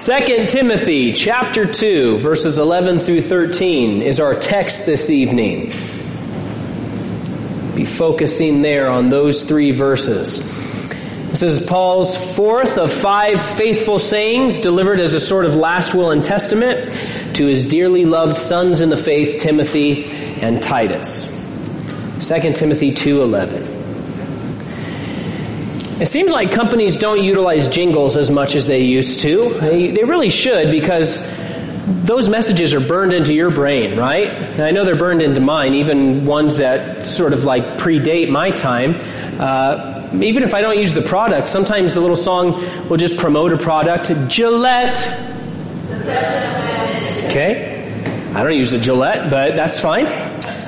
2 Timothy chapter 2 verses 11 through 13 is our text this evening. Be focusing there on those three verses. This is Paul's fourth of five faithful sayings delivered as a sort of last will and testament to his dearly loved sons in the faith, Timothy and Titus. 2 Timothy 2:11. It seems like companies don't utilize jingles as much as they used to. They, they really should because those messages are burned into your brain, right? And I know they're burned into mine, even ones that sort of like predate my time. Uh, even if I don't use the product, sometimes the little song will just promote a product. Gillette. Okay. I don't use the Gillette, but that's fine.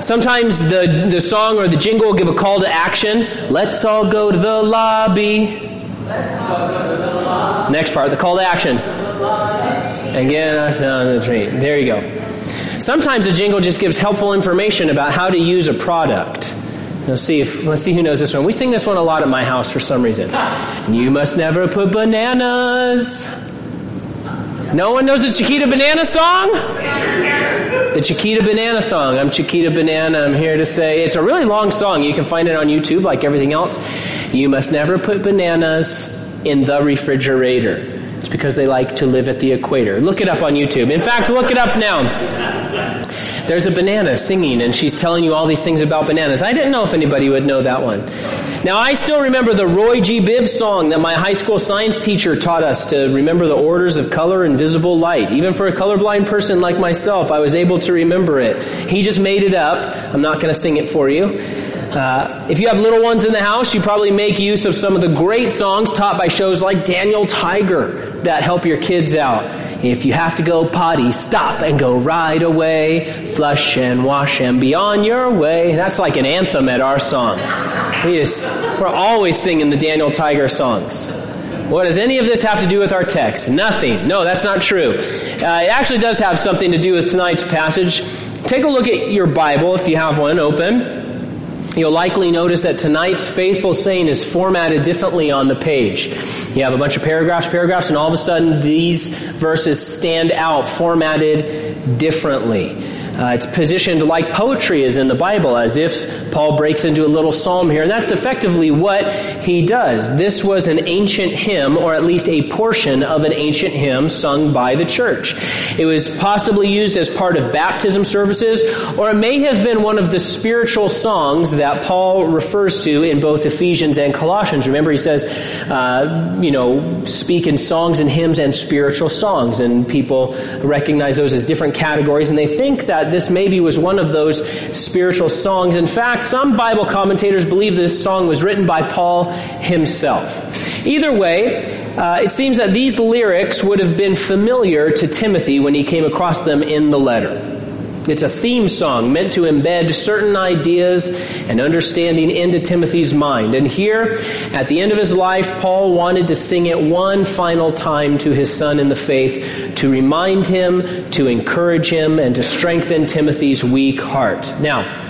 Sometimes the, the song or the jingle will give a call to action. Let's all go to the lobby. To The lobby. Next part, the call to action. Again, us down the train. There you go. Sometimes a jingle just gives helpful information about how to use a product. Let's see if let's see who knows this one. We sing this one a lot at my house for some reason. You must never put bananas. No one knows the Chiquita Banana song? The Chiquita Banana song. I'm Chiquita Banana. I'm here to say it's a really long song. You can find it on YouTube like everything else. You must never put bananas in the refrigerator. It's because they like to live at the equator. Look it up on YouTube. In fact, look it up now. There's a banana singing and she's telling you all these things about bananas. I didn't know if anybody would know that one. Now I still remember the Roy G. Biv song that my high school science teacher taught us to remember the orders of color and visible light. Even for a colorblind person like myself, I was able to remember it. He just made it up. I'm not going to sing it for you. Uh, if you have little ones in the house, you probably make use of some of the great songs taught by shows like Daniel Tiger that help your kids out. If you have to go potty, stop and go right away. Flush and wash and be on your way. That's like an anthem at our song. We just, we're always singing the Daniel Tiger songs. What does any of this have to do with our text? Nothing. No, that's not true. Uh, it actually does have something to do with tonight's passage. Take a look at your Bible if you have one open. You'll likely notice that tonight's faithful saying is formatted differently on the page. You have a bunch of paragraphs, paragraphs, and all of a sudden these verses stand out, formatted differently. Uh, it's positioned like poetry is in the Bible, as if Paul breaks into a little psalm here. And that's effectively what he does. This was an ancient hymn, or at least a portion of an ancient hymn sung by the church. It was possibly used as part of baptism services, or it may have been one of the spiritual songs that Paul refers to in both Ephesians and Colossians. Remember, he says, uh, you know, speak in songs and hymns and spiritual songs, and people recognize those as different categories, and they think that this maybe was one of those spiritual songs. In fact, some Bible commentators believe this song was written by Paul himself. Either way, uh, it seems that these lyrics would have been familiar to Timothy when he came across them in the letter. It's a theme song meant to embed certain ideas and understanding into Timothy's mind. And here, at the end of his life, Paul wanted to sing it one final time to his son in the faith to remind him, to encourage him, and to strengthen Timothy's weak heart. Now,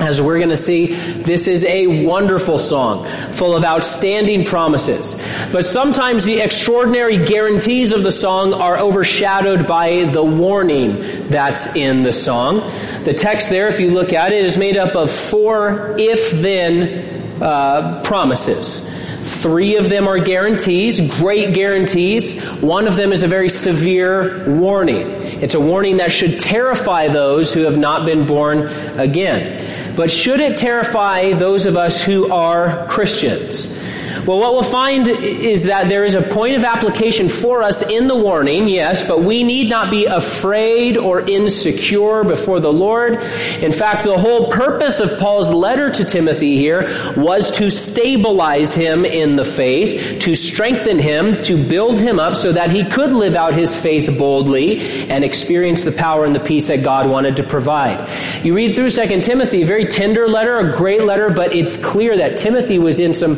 as we're going to see, this is a wonderful song, full of outstanding promises. But sometimes the extraordinary guarantees of the song are overshadowed by the warning that's in the song. The text there, if you look at it, is made up of four if-then uh, promises. Three of them are guarantees, great guarantees. One of them is a very severe warning. It's a warning that should terrify those who have not been born again. But should it terrify those of us who are Christians? Well, what we'll find is that there is a point of application for us in the warning, yes, but we need not be afraid or insecure before the Lord. In fact, the whole purpose of Paul's letter to Timothy here was to stabilize him in the faith, to strengthen him, to build him up so that he could live out his faith boldly and experience the power and the peace that God wanted to provide. You read through 2 Timothy, a very tender letter, a great letter, but it's clear that Timothy was in some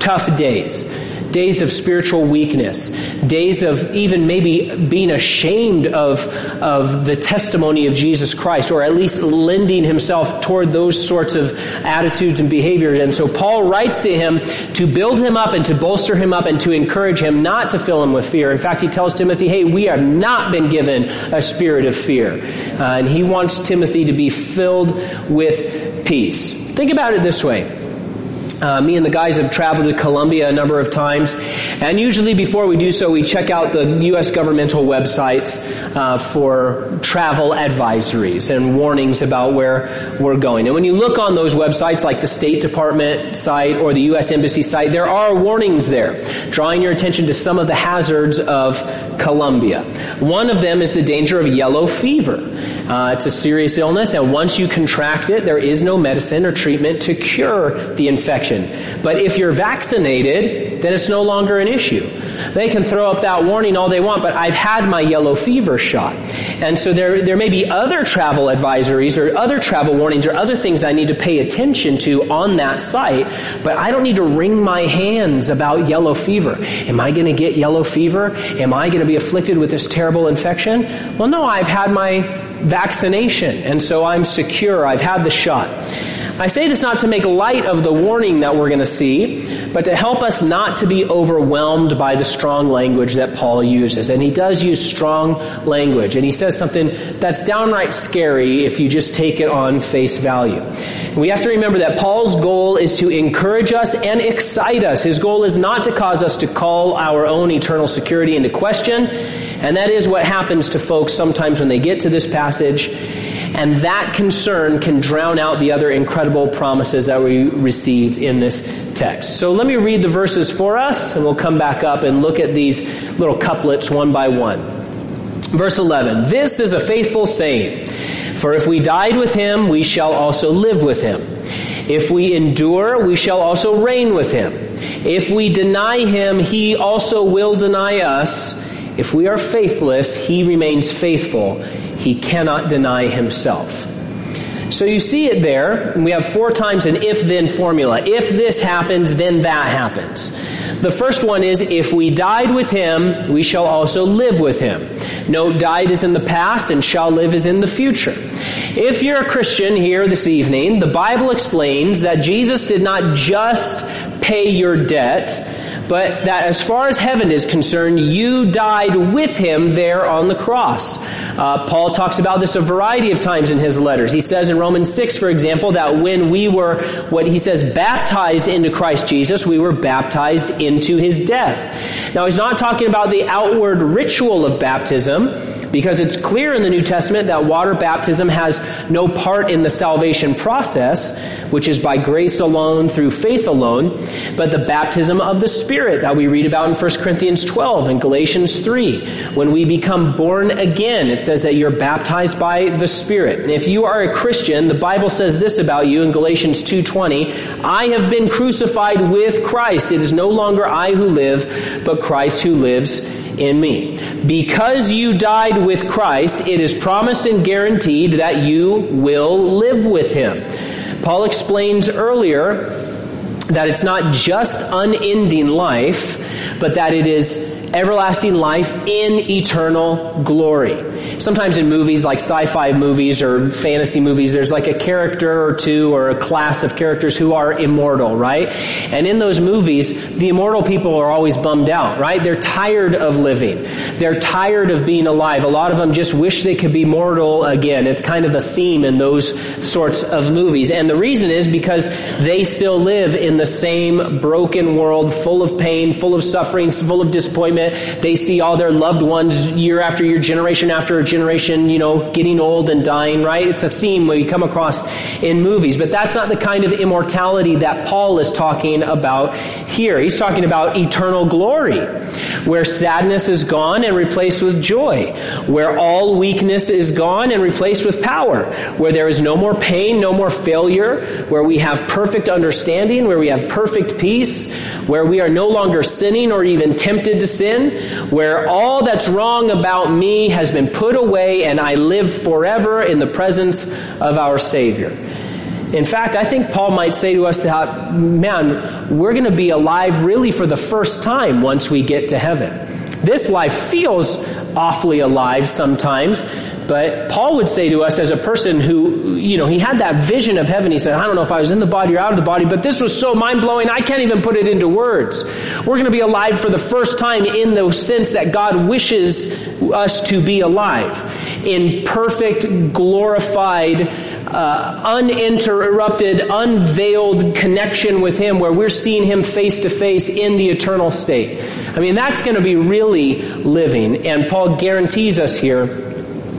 tough days. days of spiritual weakness, days of even maybe being ashamed of, of the testimony of Jesus Christ, or at least lending himself toward those sorts of attitudes and behaviors. And so Paul writes to him to build him up and to bolster him up and to encourage him not to fill him with fear. In fact, he tells Timothy, hey, we have not been given a spirit of fear. Uh, and he wants Timothy to be filled with peace. Think about it this way. Uh, me and the guys have traveled to Colombia a number of times, and usually before we do so, we check out the U.S. governmental websites uh, for travel advisories and warnings about where we're going. And when you look on those websites, like the State Department site or the U.S. Embassy site, there are warnings there, drawing your attention to some of the hazards of Colombia. One of them is the danger of yellow fever. Uh, it's a serious illness, and once you contract it, there is no medicine or treatment to cure the infection. But if you're vaccinated, then it's no longer an issue. They can throw up that warning all they want, but I've had my yellow fever shot. And so there, there may be other travel advisories or other travel warnings or other things I need to pay attention to on that site, but I don't need to wring my hands about yellow fever. Am I going to get yellow fever? Am I going to be afflicted with this terrible infection? Well, no, I've had my vaccination, and so I'm secure. I've had the shot. I say this not to make light of the warning that we're going to see, but to help us not to be overwhelmed by the strong language that Paul uses. And he does use strong language, and he says something that's downright scary if you just take it on face value. We have to remember that Paul's goal is to encourage us and excite us. His goal is not to cause us to call our own eternal security into question. And that is what happens to folks sometimes when they get to this passage. And that concern can drown out the other incredible promises that we receive in this text. So let me read the verses for us, and we'll come back up and look at these little couplets one by one. Verse 11 This is a faithful saying, for if we died with him, we shall also live with him. If we endure, we shall also reign with him. If we deny him, he also will deny us. If we are faithless, he remains faithful. He cannot deny himself. So you see it there. We have four times an if then formula. If this happens, then that happens. The first one is if we died with him, we shall also live with him. Note died is in the past and shall live is in the future. If you're a Christian here this evening, the Bible explains that Jesus did not just pay your debt, but that as far as heaven is concerned, you died with him there on the cross. Uh, Paul talks about this a variety of times in his letters. He says in Romans 6, for example, that when we were, what he says, baptized into Christ Jesus, we were baptized into his death. Now he's not talking about the outward ritual of baptism, because it's clear in the New Testament that water baptism has no part in the salvation process, which is by grace alone through faith alone, but the baptism of the Spirit that we read about in 1 Corinthians 12 and Galatians 3. When we become born again, it says that you're baptized by the Spirit. If you are a Christian, the Bible says this about you in Galatians 2.20, I have been crucified with Christ. It is no longer I who live, but Christ who lives in me. Because you died with Christ, it is promised and guaranteed that you will live with him. Paul explains earlier that it's not just unending life, but that it is everlasting life in eternal glory. Sometimes in movies like sci-fi movies or fantasy movies, there's like a character or two or a class of characters who are immortal, right? And in those movies, the immortal people are always bummed out, right? They're tired of living. They're tired of being alive. A lot of them just wish they could be mortal again. It's kind of a theme in those sorts of movies. And the reason is because they still live in the same broken world full of pain, full of suffering, full of disappointment, they see all their loved ones year after year, generation after generation, you know, getting old and dying, right? It's a theme we come across in movies. But that's not the kind of immortality that Paul is talking about here. He's talking about eternal glory, where sadness is gone and replaced with joy, where all weakness is gone and replaced with power, where there is no more pain, no more failure, where we have perfect understanding, where we have perfect peace, where we are no longer sinning or even tempted to sin sin, where all that's wrong about me has been put away and I live forever in the presence of our Savior. In fact, I think Paul might say to us that, man, we're going to be alive really for the first time once we get to heaven. This life feels awfully alive sometimes, but Paul would say to us as a person who, you know, he had that vision of heaven. He said, I don't know if I was in the body or out of the body, but this was so mind blowing, I can't even put it into words. We're going to be alive for the first time in the sense that God wishes us to be alive. In perfect, glorified, uh, uninterrupted, unveiled connection with Him where we're seeing Him face to face in the eternal state. I mean, that's going to be really living. And Paul guarantees us here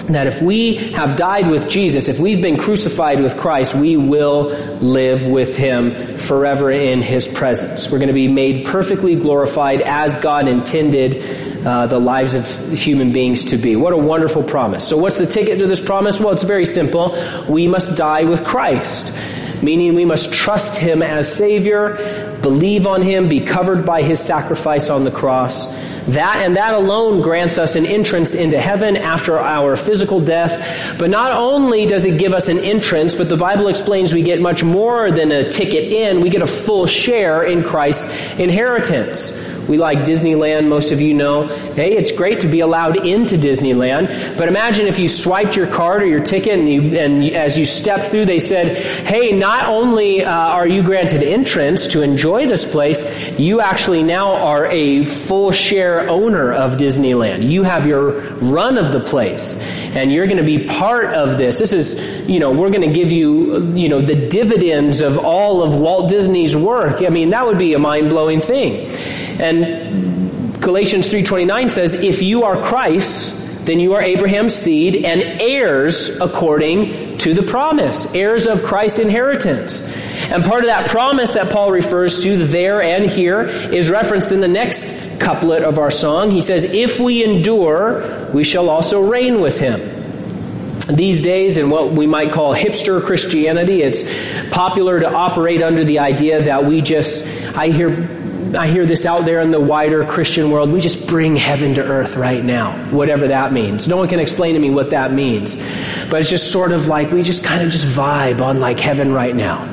that if we have died with Jesus, if we've been crucified with Christ, we will live with Him forever in His presence. We're going to be made perfectly glorified as God intended uh, the lives of human beings to be. What a wonderful promise. So what's the ticket to this promise? Well, it's very simple. We must die with Christ. Meaning we must trust Him as Savior, believe on Him, be covered by His sacrifice on the cross, that and that alone grants us an entrance into heaven after our physical death. But not only does it give us an entrance, but the Bible explains we get much more than a ticket in. We get a full share in Christ's inheritance. We like Disneyland, most of you know. Hey, it's great to be allowed into Disneyland, but imagine if you swiped your card or your ticket and, you, and as you stepped through, they said, hey, not only uh, are you granted entrance to enjoy this place, you actually now are a full share owner of Disneyland. You have your run of the place and you're going to be part of this. This is, you know, we're going to give you, you know, the dividends of all of Walt Disney's work. I mean, that would be a mind-blowing thing. And Galatians 3:29 says, "If you are Christ, then you are Abraham's seed and heirs according to the promise, heirs of Christ's inheritance." And part of that promise that Paul refers to there and here is referenced in the next couplet of our song. He says, If we endure, we shall also reign with him. These days, in what we might call hipster Christianity, it's popular to operate under the idea that we just, I hear I hear this out there in the wider Christian world. We just bring heaven to earth right now, whatever that means. No one can explain to me what that means. But it's just sort of like we just kind of just vibe on like heaven right now.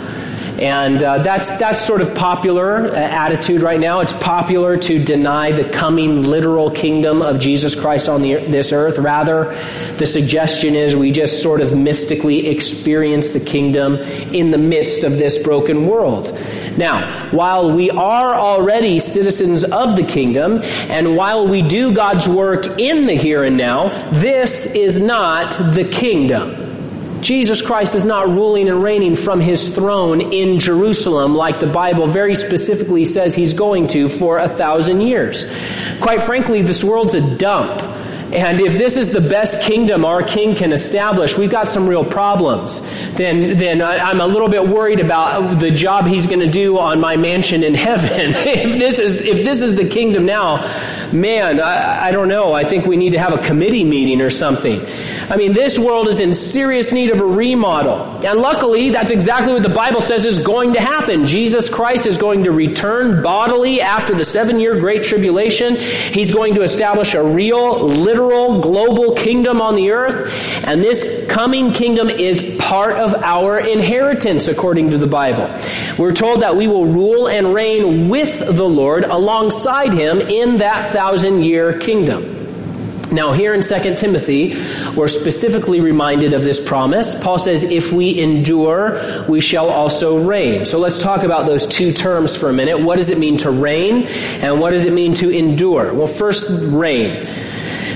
And uh, that's that's sort of popular uh, attitude right now. It's popular to deny the coming literal kingdom of Jesus Christ on the, this earth. Rather, the suggestion is we just sort of mystically experience the kingdom in the midst of this broken world. Now, while we are already citizens of the kingdom, and while we do God's work in the here and now, this is not the kingdom. Jesus Christ is not ruling and reigning from his throne in Jerusalem like the Bible very specifically says he's going to for a thousand years. Quite frankly, this world's a dump. And if this is the best kingdom our king can establish, we've got some real problems. Then, then I'm a little bit worried about the job he's going to do on my mansion in heaven. if this is, if this is the kingdom now, man, I, I don't know. I think we need to have a committee meeting or something. I mean, this world is in serious need of a remodel. And luckily, that's exactly what the Bible says is going to happen. Jesus Christ is going to return bodily after the seven year great tribulation. He's going to establish a real, literal, global kingdom on the earth. And this coming kingdom is part of our inheritance, according to the Bible. We're told that we will rule and reign with the Lord alongside him in that thousand year kingdom. Now, here in 2 Timothy, we're specifically reminded of this promise. Paul says, if we endure, we shall also reign. So let's talk about those two terms for a minute. What does it mean to reign? And what does it mean to endure? Well, first, reign.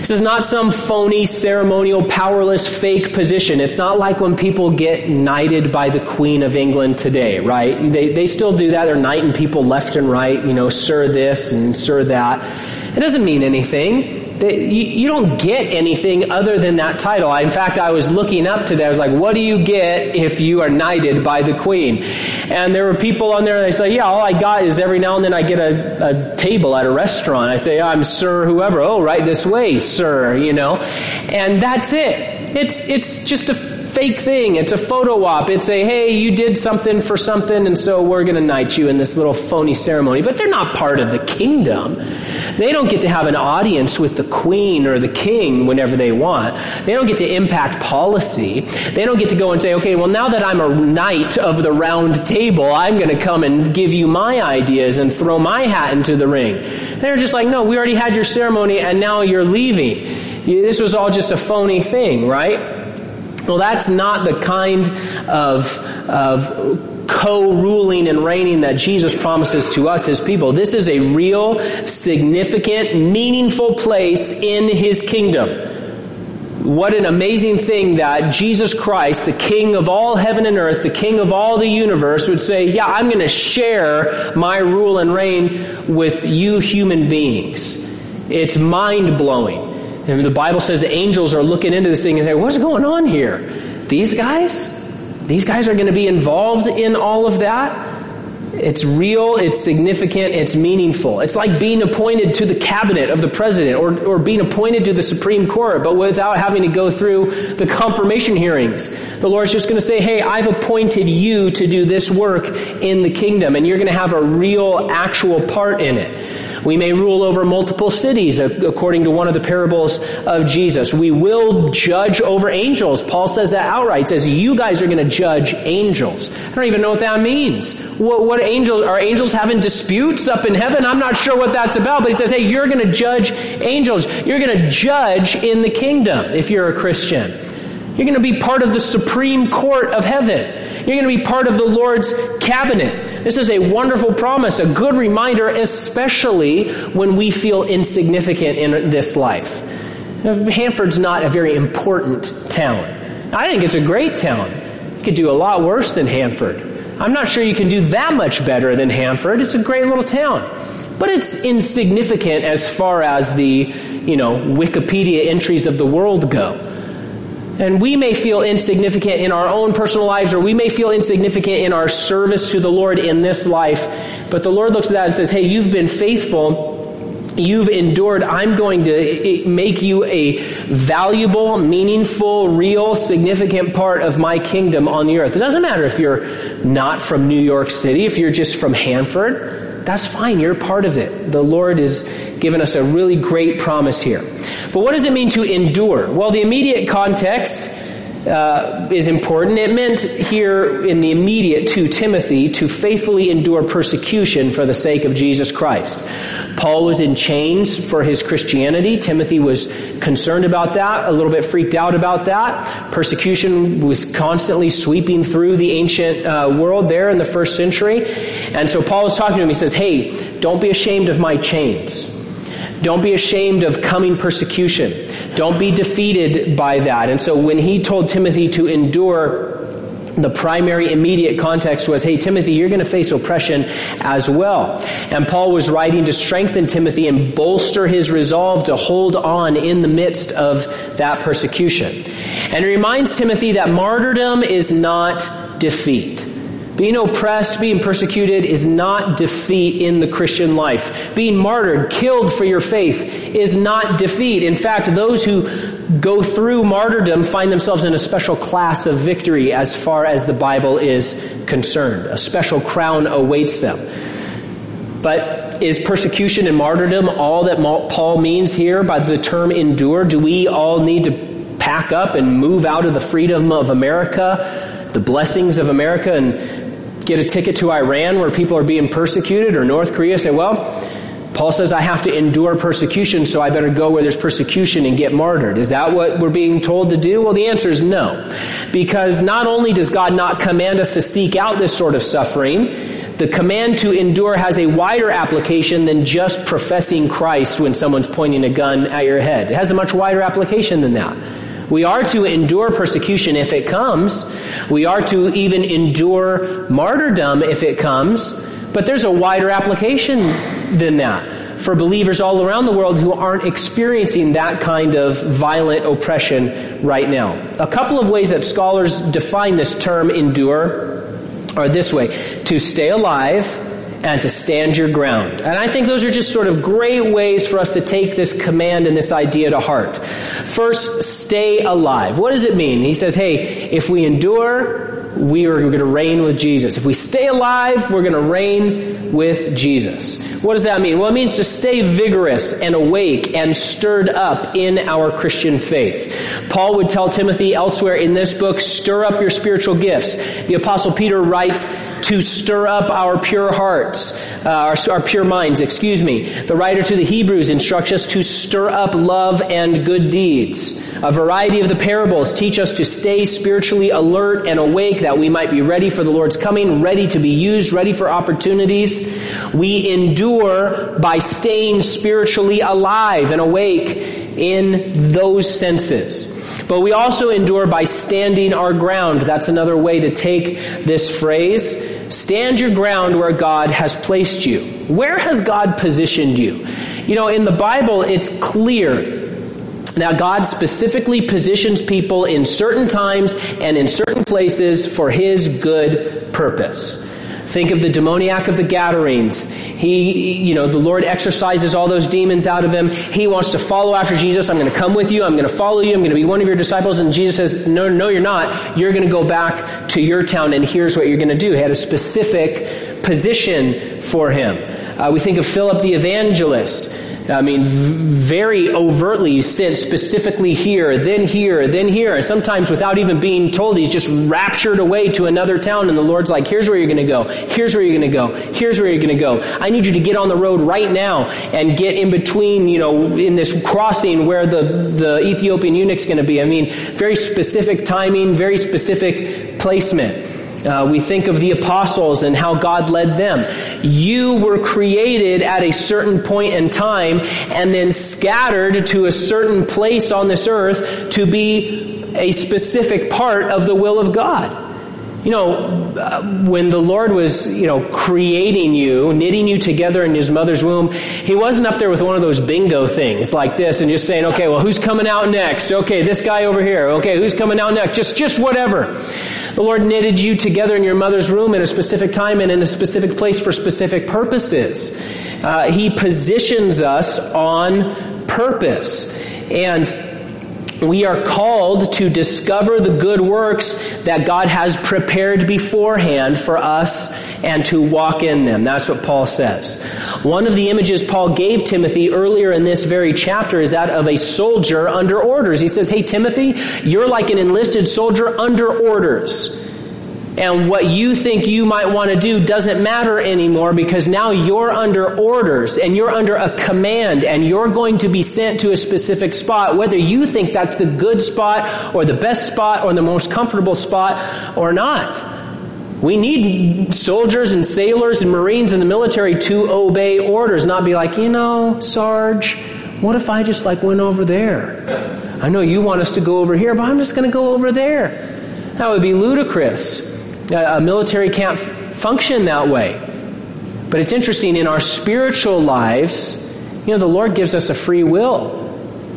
This is not some phony, ceremonial, powerless, fake position. It's not like when people get knighted by the Queen of England today, right? They, they still do that. They're knighting people left and right, you know, sir this and sir that. It doesn't mean anything you, don't get anything other than that title. in fact, I was looking up today. I was like, what do you get if you are knighted by the queen? And there were people on there, and they say, yeah, all I got is every now and then I get a, a table at a restaurant. I say, I'm sir whoever. Oh, right this way, sir, you know. And that's it. It's, it's just a fake thing. It's a photo op. It's a, hey, you did something for something, and so we're going to knight you in this little phony ceremony. But they're not part of the kingdom. They don't get to have an audience with the queen or the king whenever they want. They don't get to impact policy. They don't get to go and say, okay, well, now that I'm a knight of the round table, I'm going to come and give you my ideas and throw my hat into the ring. They're just like, no, we already had your ceremony and now you're leaving. This was all just a phony thing, right? Well, that's not the kind of, of co-ruling and reigning that Jesus promises to us, His people. This is a real, significant, meaningful place in His kingdom. What an amazing thing that Jesus Christ, the King of all heaven and earth, the King of all the universe, would say, yeah, I'm going to share my rule and reign with you human beings. It's mind blowing. And the Bible says the angels are looking into this thing and say, what's going on here? These guys? These guys are going to be involved in all of that? It's real, it's significant, it's meaningful. It's like being appointed to the cabinet of the president or, or being appointed to the Supreme Court, but without having to go through the confirmation hearings. The Lord's just going to say, hey, I've appointed you to do this work in the kingdom, and you're going to have a real, actual part in it. We may rule over multiple cities uh, according to one of the parables of Jesus. We will judge over angels. Paul says that outright. He says, you guys are going to judge angels. I don't even know what that means. What, what angels, are angels having disputes up in heaven? I'm not sure what that's about, but he says, hey, you're going to judge angels. You're going to judge in the kingdom if you're a Christian. You're going to be part of the supreme court of heaven. You're going to be part of the Lord's cabinet. This is a wonderful promise, a good reminder, especially when we feel insignificant in this life. Hanford's not a very important town. I think it's a great town. You could do a lot worse than Hanford. I'm not sure you can do that much better than Hanford. It's a great little town. But it's insignificant as far as the, you know, Wikipedia entries of the world go. And we may feel insignificant in our own personal lives, or we may feel insignificant in our service to the Lord in this life. But the Lord looks at that and says, Hey, you've been faithful. You've endured. I'm going to eh, eh, make you a valuable, meaningful, real, significant part of my kingdom on the earth. It doesn't matter if you're not from New York City, if you're just from Hanford. That's fine. You're part of it. The Lord is given us a really great promise here. But what does it mean to endure? Well, the immediate context uh, is important. It meant here in the immediate to Timothy to faithfully endure persecution for the sake of Jesus Christ. Paul was in chains for his Christianity. Timothy was concerned about that, a little bit freaked out about that. Persecution was constantly sweeping through the ancient uh, world there in the first century. And so Paul is talking to him. He says, Hey, don't be ashamed of my chains. Don't be ashamed of coming persecution. Don't be defeated by that. And so when he told Timothy to endure the primary immediate context was, hey, Timothy, you're going to face oppression as well. And Paul was writing to strengthen Timothy and bolster his resolve to hold on in the midst of that persecution. And it reminds Timothy that martyrdom is not defeat. Being oppressed, being persecuted is not defeat in the Christian life. Being martyred, killed for your faith is not defeat. In fact, those who go through martyrdom find themselves in a special class of victory as far as the Bible is concerned. A special crown awaits them. But is persecution and martyrdom all that Paul means here by the term endure? Do we all need to pack up and move out of the freedom of America, the blessings of America, and get a ticket to Iran where people are being persecuted or North Korea say, well, Paul says I have to endure persecution, so I better go where there's persecution and get martyred. Is that what we're being told to do? Well, the answer is no. Because not only does God not command us to seek out this sort of suffering, the command to endure has a wider application than just professing Christ when someone's pointing a gun at your head. It has a much wider application than that. We are to endure persecution if it comes. We are to even endure martyrdom if it comes. But there's a wider application than that for believers all around the world who aren't experiencing that kind of violent oppression right now. A couple of ways that scholars define this term endure are this way. To stay alive and to stand your ground. And I think those are just sort of great ways for us to take this command and this idea to heart. First, stay alive. What does it mean? He says, hey, if we endure, we are going to reign with Jesus. If we stay alive, we're going to reign with Jesus. What does that mean? Well, it means to stay vigorous and awake and stirred up in our Christian faith. Paul would tell Timothy elsewhere in this book, stir up your spiritual gifts. The apostle Peter writes, to stir up our pure hearts, uh, our, our pure minds, excuse me. The writer to the Hebrews instructs us to stir up love and good deeds. A variety of the parables teach us to stay spiritually alert and awake that we might be ready for the Lord's coming, ready to be used, ready for opportunities. We endure by staying spiritually alive and awake in those senses. But we also endure by standing our ground. That's another way to take this phrase. Stand your ground where God has placed you. Where has God positioned you? You know, in the Bible, it's clear now, God specifically positions people in certain times and in certain places for His good purpose. Think of the demoniac of the Gadarenes. He, you know, the Lord exorcises all those demons out of him. He wants to follow after Jesus. I'm going to come with you. I'm going to follow you. I'm going to be one of your disciples. And Jesus says, no, no, you're not. You're going to go back to your town and here's what you're going to do. He had a specific position for him. Uh, we think of Philip the evangelist. I mean, very overtly sent specifically here, then here, then here. And sometimes without even being told, he's just raptured away to another town and the Lord's like, here's where you're gonna go. Here's where you're gonna go. Here's where you're gonna go. I need you to get on the road right now and get in between, you know, in this crossing where the, the Ethiopian eunuch's gonna be. I mean, very specific timing, very specific placement. Uh, we think of the apostles and how God led them. You were created at a certain point in time and then scattered to a certain place on this earth to be a specific part of the will of God. You know, uh, when the Lord was, you know, creating you, knitting you together in his mother's womb, he wasn't up there with one of those bingo things like this and just saying, okay, well, who's coming out next? Okay, this guy over here. Okay, who's coming out next? Just, just whatever. The Lord knitted you together in your mother's womb at a specific time and in a specific place for specific purposes. Uh, he positions us on purpose. And we are called to discover the good works that God has prepared beforehand for us and to walk in them. That's what Paul says. One of the images Paul gave Timothy earlier in this very chapter is that of a soldier under orders. He says, Hey Timothy, you're like an enlisted soldier under orders. And what you think you might want to do doesn't matter anymore because now you're under orders and you're under a command and you're going to be sent to a specific spot, whether you think that's the good spot or the best spot or the most comfortable spot or not. We need soldiers and sailors and Marines in the military to obey orders, not be like, you know, Sarge, what if I just like went over there? I know you want us to go over here, but I'm just going to go over there. That would be ludicrous. Uh, a military can't function that way. But it's interesting, in our spiritual lives, you know, the Lord gives us a free will.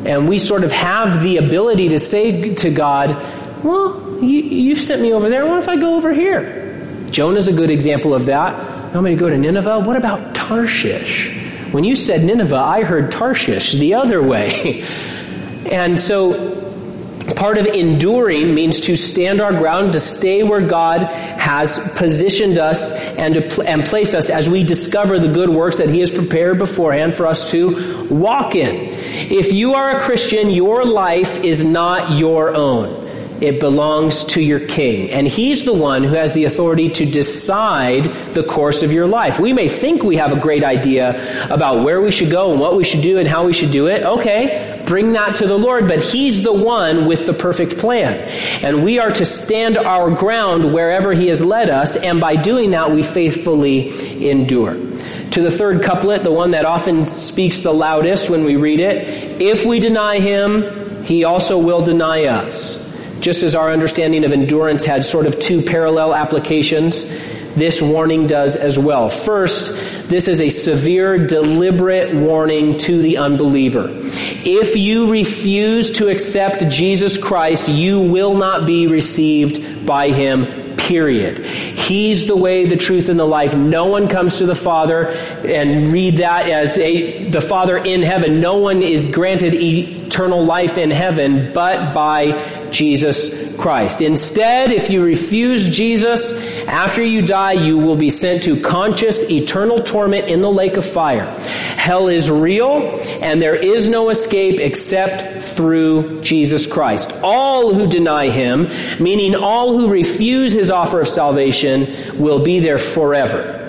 And we sort of have the ability to say to God, well, you, have sent me over there. What if I go over here? Jonah's a good example of that. You want me to go to Nineveh? What about Tarshish? When you said Nineveh, I heard Tarshish the other way. and so Part of enduring means to stand our ground, to stay where God has positioned us and to pl- and place us as we discover the good works that He has prepared beforehand for us to walk in. If you are a Christian, your life is not your own. It belongs to your king. And he's the one who has the authority to decide the course of your life. We may think we have a great idea about where we should go and what we should do and how we should do it. Okay, bring that to the Lord, but he's the one with the perfect plan. And we are to stand our ground wherever he has led us, and by doing that, we faithfully endure. To the third couplet, the one that often speaks the loudest when we read it, if we deny him, he also will deny us. Just as our understanding of endurance had sort of two parallel applications, this warning does as well. First, this is a severe, deliberate warning to the unbeliever. If you refuse to accept Jesus Christ, you will not be received by Him, period. He's the way, the truth, and the life. No one comes to the Father and read that as a, the Father in heaven. No one is granted eternal life in heaven but by Jesus Christ. Instead, if you refuse Jesus, after you die, you will be sent to conscious eternal torment in the lake of fire. Hell is real and there is no escape except through Jesus Christ. All who deny Him, meaning all who refuse His offer of salvation, will be there forever.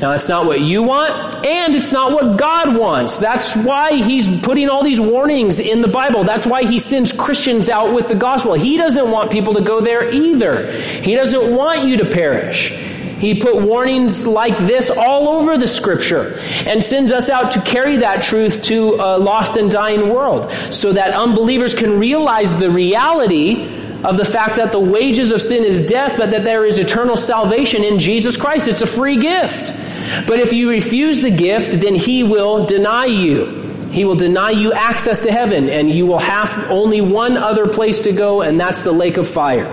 Now, it's not what you want, and it's not what God wants. That's why He's putting all these warnings in the Bible. That's why He sends Christians out with the gospel. He doesn't want people to go there either. He doesn't want you to perish. He put warnings like this all over the scripture and sends us out to carry that truth to a lost and dying world so that unbelievers can realize the reality of the fact that the wages of sin is death, but that there is eternal salvation in Jesus Christ. It's a free gift. But if you refuse the gift, then he will deny you. He will deny you access to heaven, and you will have only one other place to go, and that's the lake of fire.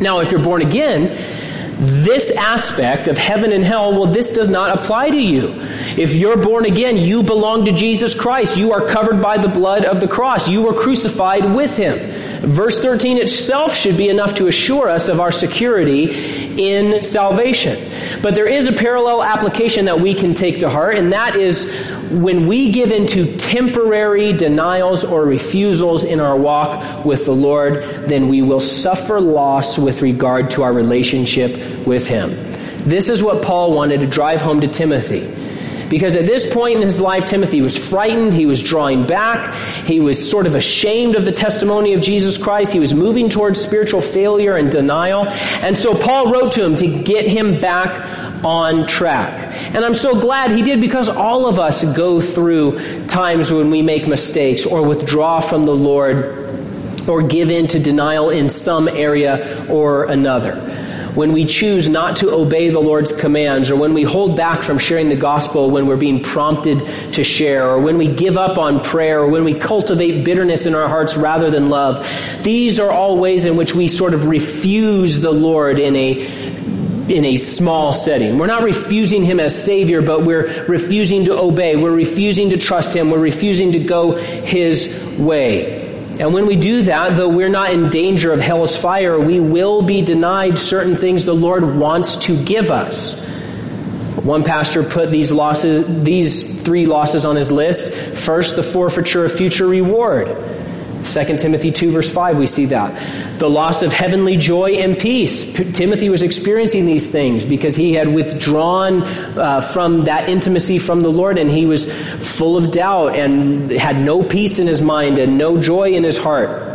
Now, if you're born again, this aspect of heaven and hell, well, this does not apply to you. If you're born again, you belong to Jesus Christ. You are covered by the blood of the cross. You were crucified with him. Verse 13 itself should be enough to assure us of our security in salvation. But there is a parallel application that we can take to heart, and that is when we give into temporary denials or refusals in our walk with the Lord, then we will suffer loss with regard to our relationship with Him. This is what Paul wanted to drive home to Timothy. Because at this point in his life, Timothy was frightened. He was drawing back. He was sort of ashamed of the testimony of Jesus Christ. He was moving towards spiritual failure and denial. And so Paul wrote to him to get him back on track. And I'm so glad he did because all of us go through times when we make mistakes or withdraw from the Lord or give in to denial in some area or another when we choose not to obey the Lord's commands, or when we hold back from sharing the gospel when we're being prompted to share, or when we give up on prayer, or when we cultivate bitterness in our hearts rather than love. These are all ways in which we sort of refuse the Lord in a in a small setting. We're not refusing Him as Savior, but we're refusing to obey. We're refusing to trust Him. We're refusing to go His way. And when we do that, though we're not in danger of hell's fire, we will be denied certain things the Lord wants to give us. One pastor put these losses, these three losses on his list. First, the forfeiture of future reward. 2 Timothy 2 verse 5, we see that. The loss of heavenly joy and peace. P- Timothy was experiencing these things because he had withdrawn uh, from that intimacy from the Lord and he was full of doubt and had no peace in his mind and no joy in his heart.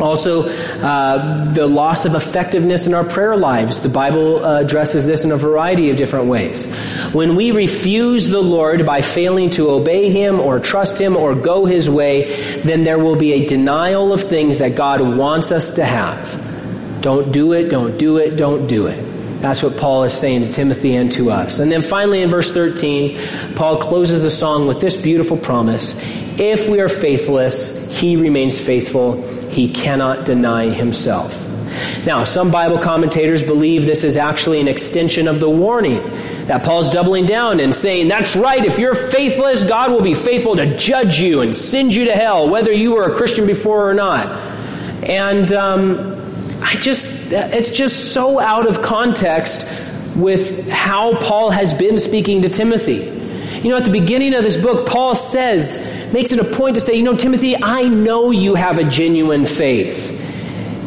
Also, uh, the loss of effectiveness in our prayer lives. The Bible uh, addresses this in a variety of different ways. When we refuse the Lord by failing to obey Him or trust Him or go His way, then there will be a denial of things that God wants us to have. Don't do it, don't do it, don't do it. That's what Paul is saying to Timothy and to us. And then finally in verse 13, Paul closes the song with this beautiful promise. If we are faithless, he remains faithful he cannot deny himself. Now, some Bible commentators believe this is actually an extension of the warning that Paul's doubling down and saying, that's right, if you're faithless, God will be faithful to judge you and send you to hell, whether you were a Christian before or not. And um, I just, it's just so out of context with how Paul has been speaking to Timothy. You know, at the beginning of this book, Paul says, makes it a point to say, you know, Timothy, I know you have a genuine faith.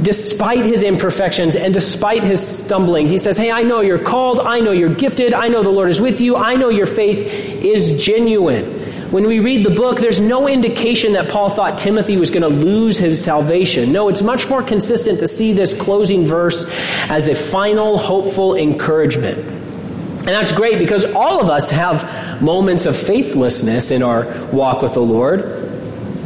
Despite his imperfections and despite his stumblings, he says, Hey, I know you're called. I know you're gifted. I know the Lord is with you. I know your faith is genuine. When we read the book, there's no indication that Paul thought Timothy was going to lose his salvation. No, it's much more consistent to see this closing verse as a final, hopeful encouragement. And that's great because all of us have moments of faithlessness in our walk with the Lord.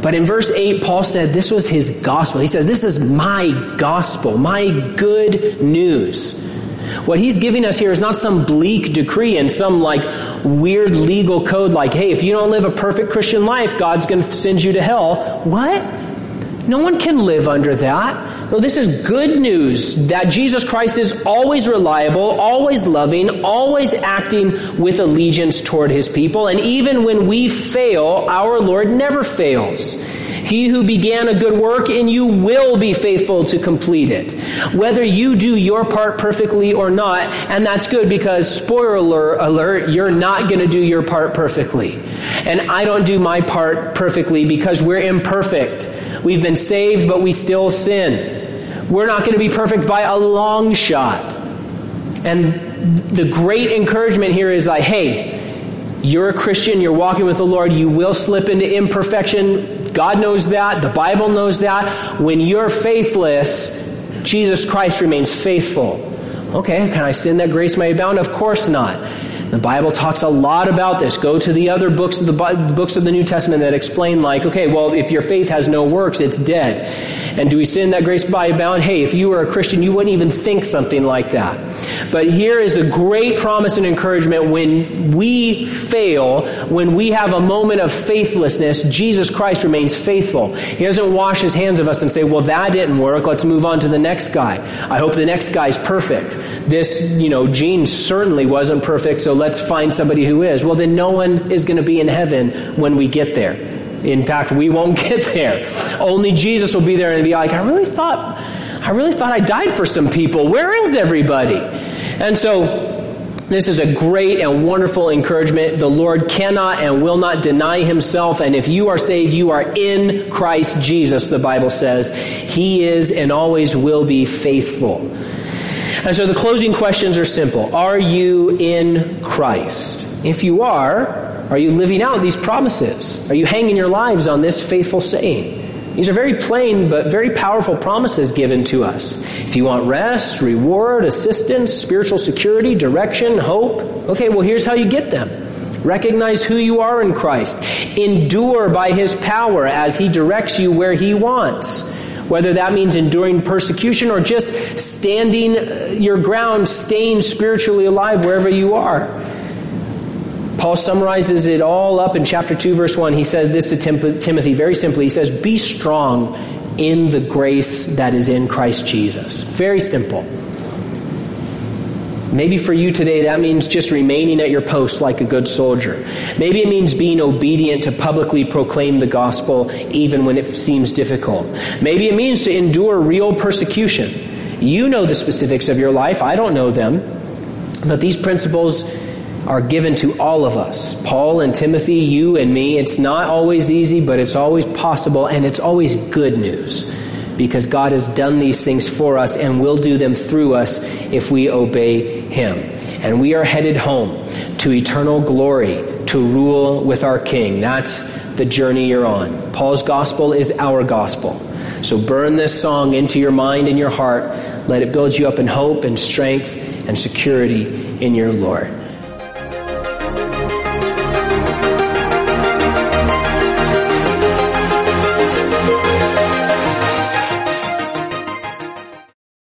But in verse 8, Paul said this was his gospel. He says, This is my gospel, my good news. What he's giving us here is not some bleak decree and some like weird legal code like, hey, if you don't live a perfect Christian life, God's going to send you to hell. What? No one can live under that. No, this is good news that Jesus Christ is always reliable, always loving, always acting with allegiance toward his people. And even when we fail, our Lord never fails. He who began a good work in you will be faithful to complete it. Whether you do your part perfectly or not, and that's good because spoiler alert, you're not going to do your part perfectly. And I don't do my part perfectly because we're imperfect. We've been saved, but we still sin. We're not going to be perfect by a long shot. And the great encouragement here is like, hey, you're a Christian, you're walking with the Lord, you will slip into imperfection. God knows that, the Bible knows that. When you're faithless, Jesus Christ remains faithful. Okay, can I sin that grace may abound? Of course not. The Bible talks a lot about this. Go to the other books of the books of the New Testament that explain like, okay, well, if your faith has no works, it's dead. And do we sin that grace by abound? Hey, if you were a Christian, you wouldn't even think something like that. But here is a great promise and encouragement when we fail, when we have a moment of faithlessness, Jesus Christ remains faithful. He doesn't wash his hands of us and say, well, that didn't work. Let's move on to the next guy. I hope the next guy's perfect. This, you know, Gene certainly wasn't perfect, so let's find somebody who is. Well, then no one is going to be in heaven when we get there. In fact, we won't get there. Only Jesus will be there and be like, I really thought, I really thought I died for some people. Where is everybody? And so, this is a great and wonderful encouragement. The Lord cannot and will not deny himself. And if you are saved, you are in Christ Jesus, the Bible says. He is and always will be faithful. And so the closing questions are simple. Are you in Christ? If you are, are you living out these promises? Are you hanging your lives on this faithful saying? These are very plain but very powerful promises given to us. If you want rest, reward, assistance, spiritual security, direction, hope, okay, well here's how you get them. Recognize who you are in Christ. Endure by His power as He directs you where He wants. Whether that means enduring persecution or just standing uh, your ground, staying spiritually alive wherever you are. Paul summarizes it all up in chapter 2 verse 1. He says this to Tim- Timothy very simply. He says, be strong in the grace that is in Christ Jesus. Very simple. Maybe for you today that means just remaining at your post like a good soldier. Maybe it means being obedient to publicly proclaim the gospel even when it seems difficult. Maybe it means to endure real persecution. You know the specifics of your life. I don't know them. But these principles are given to all of us. Paul and Timothy, you and me. It's not always easy, but it's always possible and it's always good news because God has done these things for us and will do them through us if we obey Him. And we are headed home to eternal glory to rule with our King. That's the journey you're on. Paul's gospel is our gospel. So burn this song into your mind and your heart. Let it build you up in hope and strength and security in your Lord.